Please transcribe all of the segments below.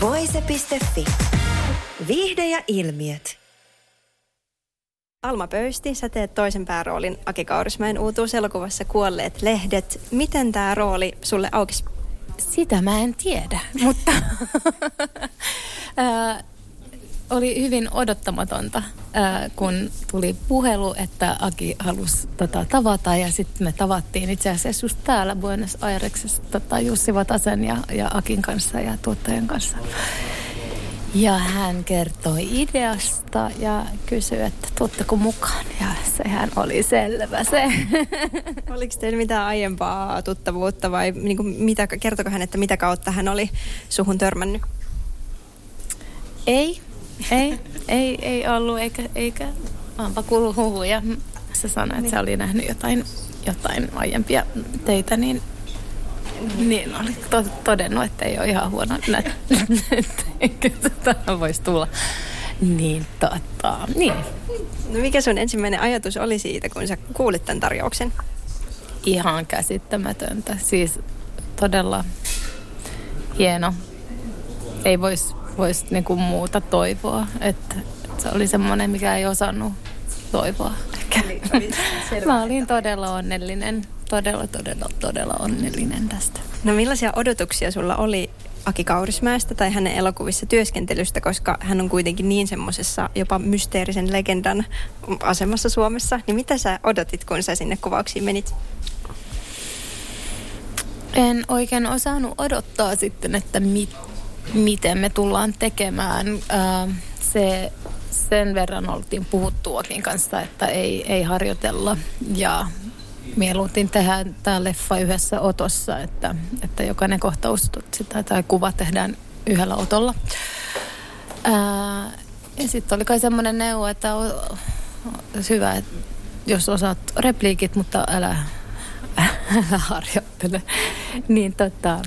Voise.fi. Viihde ja ilmiöt. Alma Pöysti, sä teet toisen pääroolin Aki Kaurismäen uutuuselokuvassa Kuolleet lehdet. Miten tämä rooli sulle aukesi? Sitä mä en tiedä, mutta oli hyvin odottamatonta, kun tuli puhelu, että Aki halusi tota, tavata ja sitten me tavattiin itse asiassa just täällä Buenos Aireksessa tota, Jussi Vatasen ja, ja Akin kanssa ja tuottajan kanssa. Ja hän kertoi ideasta ja kysyi, että tuotteko mukaan. Ja sehän oli selvä se. Oliko teillä mitään aiempaa tuttavuutta vai niin kuin mitä, kertoko hän, että mitä kautta hän oli suhun törmännyt? Ei, ei, ei, ei ollut, eikä, eikä vaanpa kuulu huhuja. Se sanoi, että niin. se oli nähnyt jotain, jotain aiempia teitä, niin niin, oli to- todennut, että ei ole ihan huono eikä tähän voisi tulla. Niin, tota, niin. No mikä sun ensimmäinen ajatus oli siitä, kun sä kuulit tämän tarjouksen? Ihan käsittämätöntä. Siis todella hieno. Ei voisi vois niinku muuta toivoa. Että se oli semmoinen, mikä ei osannut toivoa. Mä olin todella onnellinen todella, todella, todella onnellinen tästä. No millaisia odotuksia sulla oli Aki Kaurismäestä tai hänen elokuvissa työskentelystä, koska hän on kuitenkin niin semmoisessa jopa mysteerisen legendan asemassa Suomessa. Niin mitä sä odotit, kun sä sinne kuvauksiin menit? En oikein osannut odottaa sitten, että mit, miten me tullaan tekemään. Äh, se, sen verran oltiin puhuttuakin kanssa, että ei, ei harjoitella ja mieluutin tehdä tämä leffa yhdessä otossa, että, että jokainen kohtaus sitä, tai kuva tehdään yhdellä otolla. Ää, ja sitten oli kai semmoinen neuvo, että on, hyvä, että jos osaat repliikit, mutta älä, älä harjoittele. Niin tota,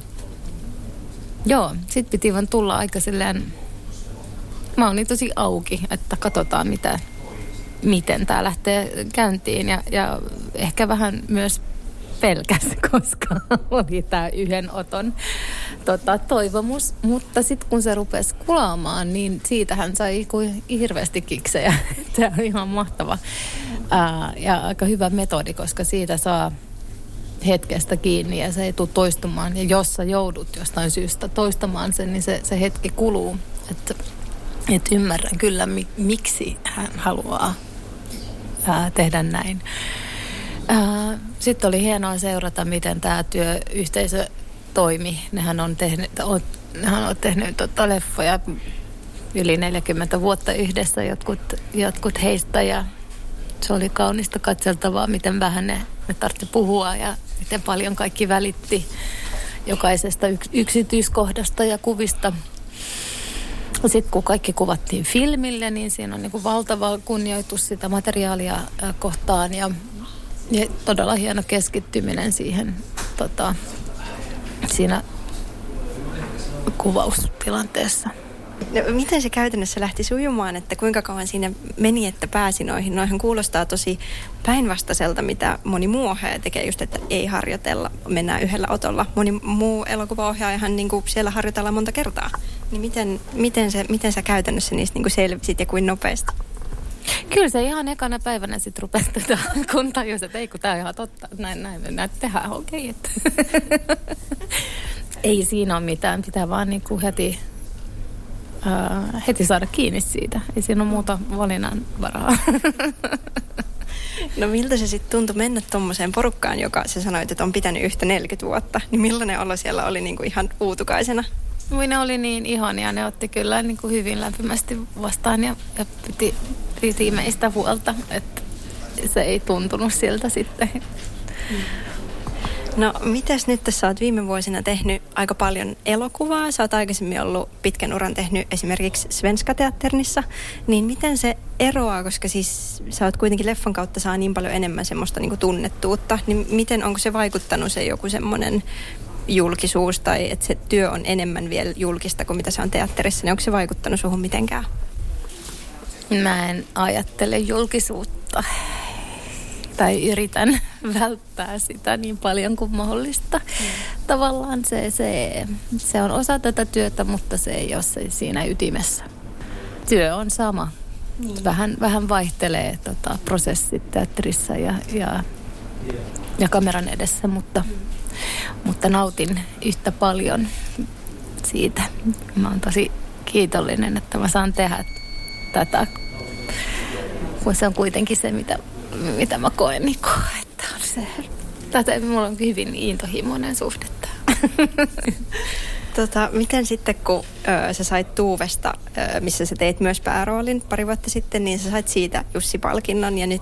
joo, sitten piti vaan tulla aika silleen, mä olin tosi auki, että katsotaan mitä, miten tämä lähtee käyntiin ja, ja ehkä vähän myös pelkäs, koska oli tämä yhden oton tota, toivomus. Mutta sitten kun se rupesi kulaamaan, niin siitähän sai kuin hirveästi kiksejä. Tämä on ihan mahtava Ää, ja aika hyvä metodi, koska siitä saa hetkestä kiinni ja se ei tule toistumaan. Ja jos sä joudut jostain syystä toistamaan sen, niin se, se hetki kuluu. Että et ymmärrän kyllä, mi, miksi hän haluaa ää, tehdä näin. Sitten oli hienoa seurata, miten tämä työyhteisö toimi. Nehän on tehnyt, on, nehän on tehnyt tota leffoja yli 40 vuotta yhdessä, jotkut, jotkut heistä. Ja se oli kaunista katseltavaa, miten vähän ne, ne tarvitsi puhua ja miten paljon kaikki välitti jokaisesta yksityiskohdasta ja kuvista. Sitten kun kaikki kuvattiin filmille, niin siinä on niin kuin valtava kunnioitus sitä materiaalia kohtaan ja, ja todella hieno keskittyminen siihen tota, siinä kuvaustilanteessa. No, miten se käytännössä lähti sujumaan, että kuinka kauan siinä meni, että pääsi noihin? Noihin kuulostaa tosi päinvastaiselta, mitä moni muu ohjaaja tekee, just että ei harjoitella, mennään yhdellä otolla. Moni muu elokuvaohjaajahan niin kuin siellä harjoitellaan monta kertaa. Niin miten, miten, se, miten sä käytännössä niistä niin kuin selvisit ja kuin nopeasti? Kyllä se ihan ekana päivänä sitten rupesi tätä, kun tajus, että ei kun tämä on ihan totta, näin, näin, näin tehdään, okei. Okay, ei siinä ole mitään, pitää vaan niin kuin heti äh, heti saada kiinni siitä. Ei siinä ole muuta valinnan varaa. No miltä se sitten tuntui mennä tuommoiseen porukkaan, joka sä sanoit, että on pitänyt yhtä 40 vuotta. Niin millainen olo siellä oli niin kuin ihan uutukaisena? Moi, ne oli niin ihania. Ne otti kyllä niin kuin hyvin lämpimästi vastaan ja, ja piti, piti meistä huolta. Että se ei tuntunut siltä sitten. No, mitäs nyt tässä olet viime vuosina tehnyt aika paljon elokuvaa? Sä oot aikaisemmin ollut pitkän uran tehnyt esimerkiksi Svenska Teatternissa. Niin miten se eroaa, koska siis sä oot kuitenkin leffan kautta saa niin paljon enemmän semmoista niin tunnettuutta. Niin miten, onko se vaikuttanut se joku semmoinen julkisuus tai että se työ on enemmän vielä julkista kuin mitä se on teatterissa, niin onko se vaikuttanut suhun mitenkään? Mä en ajattele julkisuutta tai yritän välttää sitä niin paljon kuin mahdollista. Mm. Tavallaan se, se, se on osa tätä työtä, mutta se ei ole se siinä ytimessä. Työ on sama. Niin. Vähän, vähän vaihtelee tota, prosessit teatterissa ja, ja, ja kameran edessä, mutta, mm. mutta nautin yhtä paljon siitä. Mä oon tosi kiitollinen, että mä saan tehdä tätä, kun se on kuitenkin se, mitä mitä mä koen, niin kuin, että on se, tätä, mulla on hyvin intohimoinen suhde Tota, miten sitten, kun ö, sä sait Tuuvesta, ö, missä sä teit myös pääroolin pari vuotta sitten, niin sä sait siitä Jussi-palkinnon. Ja nyt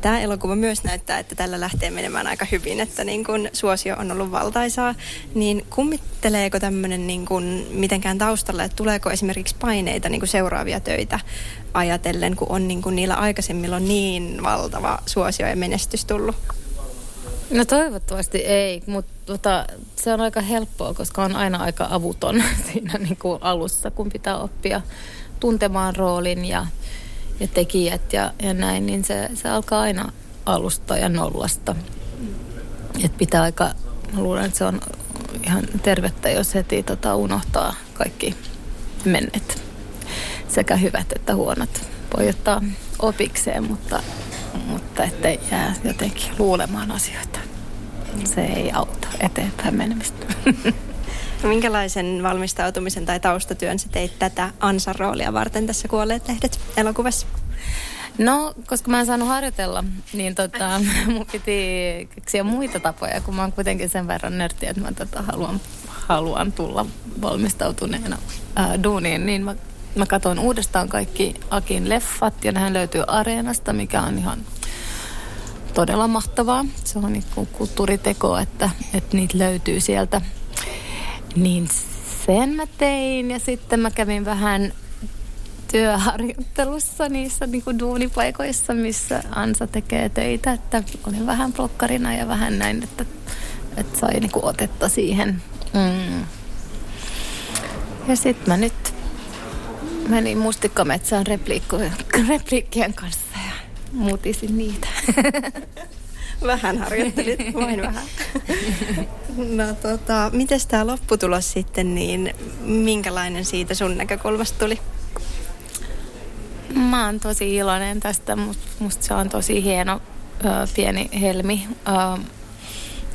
tämä elokuva myös näyttää, että tällä lähtee menemään aika hyvin, että niin kun suosio on ollut valtaisaa. Niin kummitteleeko tämmöinen niin kun mitenkään taustalla, että tuleeko esimerkiksi paineita niin seuraavia töitä ajatellen, kun on niin kun niillä aikaisemmilla on niin valtava suosio ja menestys tullut? No toivottavasti ei, mutta tota, se on aika helppoa, koska on aina aika avuton siinä niin kuin alussa, kun pitää oppia tuntemaan roolin ja, ja tekijät ja, ja näin, niin se, se alkaa aina alusta ja nollasta. Et pitää aika, mä luulen, että se on ihan tervettä, jos heti tota, unohtaa kaikki mennet, sekä hyvät että huonot. Voi ottaa opikseen, mutta mutta ettei jää jotenkin luulemaan asioita. Se ei auta eteenpäin menemistä. No, minkälaisen valmistautumisen tai taustatyön sä teit tätä Ansan roolia varten tässä Kuolleet lehdet elokuvassa? No, koska mä en saanut harjoitella, niin tota, mun piti keksiä muita tapoja, kun mä oon kuitenkin sen verran nörtti, että mä tota haluan, haluan tulla valmistautuneena ää, duuniin, niin mä Mä katsoin uudestaan kaikki Akin leffat ja nehän löytyy Areenasta, mikä on ihan todella mahtavaa. Se on niin kuin kulttuuriteko, että, että niitä löytyy sieltä. Niin sen mä tein ja sitten mä kävin vähän työharjoittelussa niissä niin kuin duunipaikoissa, missä Ansa tekee töitä. Että olin vähän blokkarina ja vähän näin, että, että sai niin kuin otetta siihen. Mm. Ja sitten mä nyt menin mustikkametsään repliikkien kanssa ja muutisin niitä. Vähän harjoittelit, vain vähän. No tota, miten tämä lopputulos sitten, niin minkälainen siitä sun näkökulmasta tuli? Mä oon tosi iloinen tästä, musta se on tosi hieno ö, pieni helmi. Ö,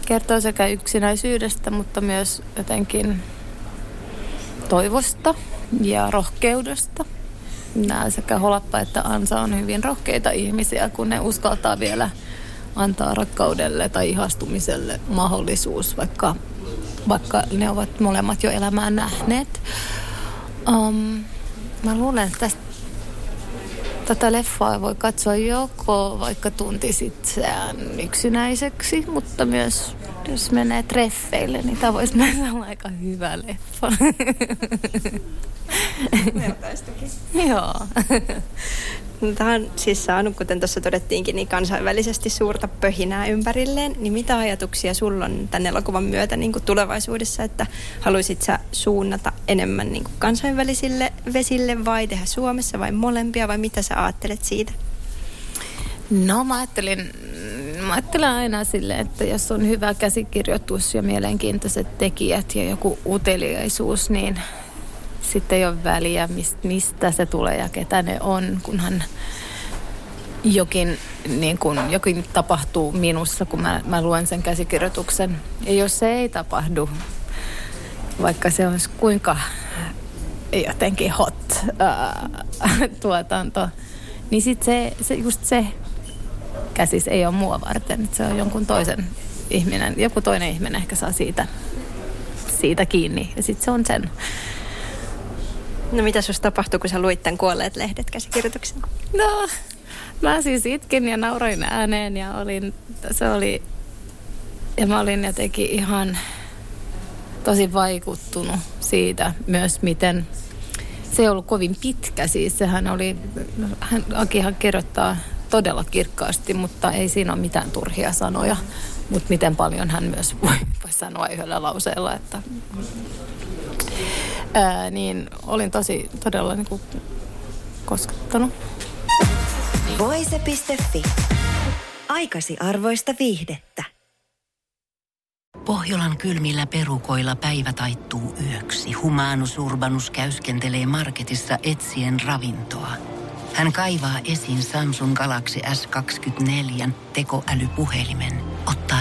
kertoo sekä yksinäisyydestä, mutta myös jotenkin toivosta ja rohkeudesta. Nämä sekä Holappa että Ansa on hyvin rohkeita ihmisiä, kun ne uskaltaa vielä antaa rakkaudelle tai ihastumiselle mahdollisuus, vaikka, vaikka ne ovat molemmat jo elämään nähneet. Um, mä luulen, että tästä tätä leffaa voi katsoa joko vaikka tuntisit itseään yksinäiseksi, mutta myös jos menee treffeille, niin tämä voisi myös olla aika hyvä leffa. Joo. Tämä on siis saanut, kuten tuossa todettiinkin, niin kansainvälisesti suurta pöhinää ympärilleen. Niin mitä ajatuksia sulla on tämän elokuvan myötä niin kuin tulevaisuudessa, että haluaisit sä suunnata enemmän niin kuin kansainvälisille vesille vai tehdä Suomessa vai molempia vai mitä sä ajattelet siitä? No mä ajattelin, mä ajattelen aina silleen, että jos on hyvä käsikirjoitus ja mielenkiintoiset tekijät ja joku uteliaisuus, niin sitten ei ole väliä, mistä se tulee ja ketä ne on, kunhan jokin, niin kun, jokin tapahtuu minussa, kun mä, mä luen sen käsikirjoituksen. Ja jos se ei tapahdu, vaikka se olisi kuinka jotenkin hot ää, tuotanto, niin sitten se, se, just se käsis ei ole mua varten. Se on jonkun toisen ihminen, joku toinen ihminen ehkä saa siitä, siitä kiinni ja sitten se on sen. No mitä sinusta tapahtui, kun sä luit tämän kuolleet lehdet käsikirjoituksen? No, mä siis itkin ja nauroin ääneen ja olin, se oli Ja mä olin jotenkin ihan tosi vaikuttunut siitä myös, miten se ei ollut kovin pitkä. Siis sehän oli, hän, Akihan kirjoittaa todella kirkkaasti, mutta ei siinä ole mitään turhia sanoja. Mutta miten paljon hän myös voi, voi sanoa yhdellä lauseella, että ää, niin olin tosi todella niin kuin, koskettanut. Voise.fi. Aikasi arvoista viihdettä. Pohjolan kylmillä perukoilla päivä taittuu yöksi. Humanus Urbanus käyskentelee marketissa etsien ravintoa. Hän kaivaa esiin Samsung Galaxy S24 tekoälypuhelimen, ottaa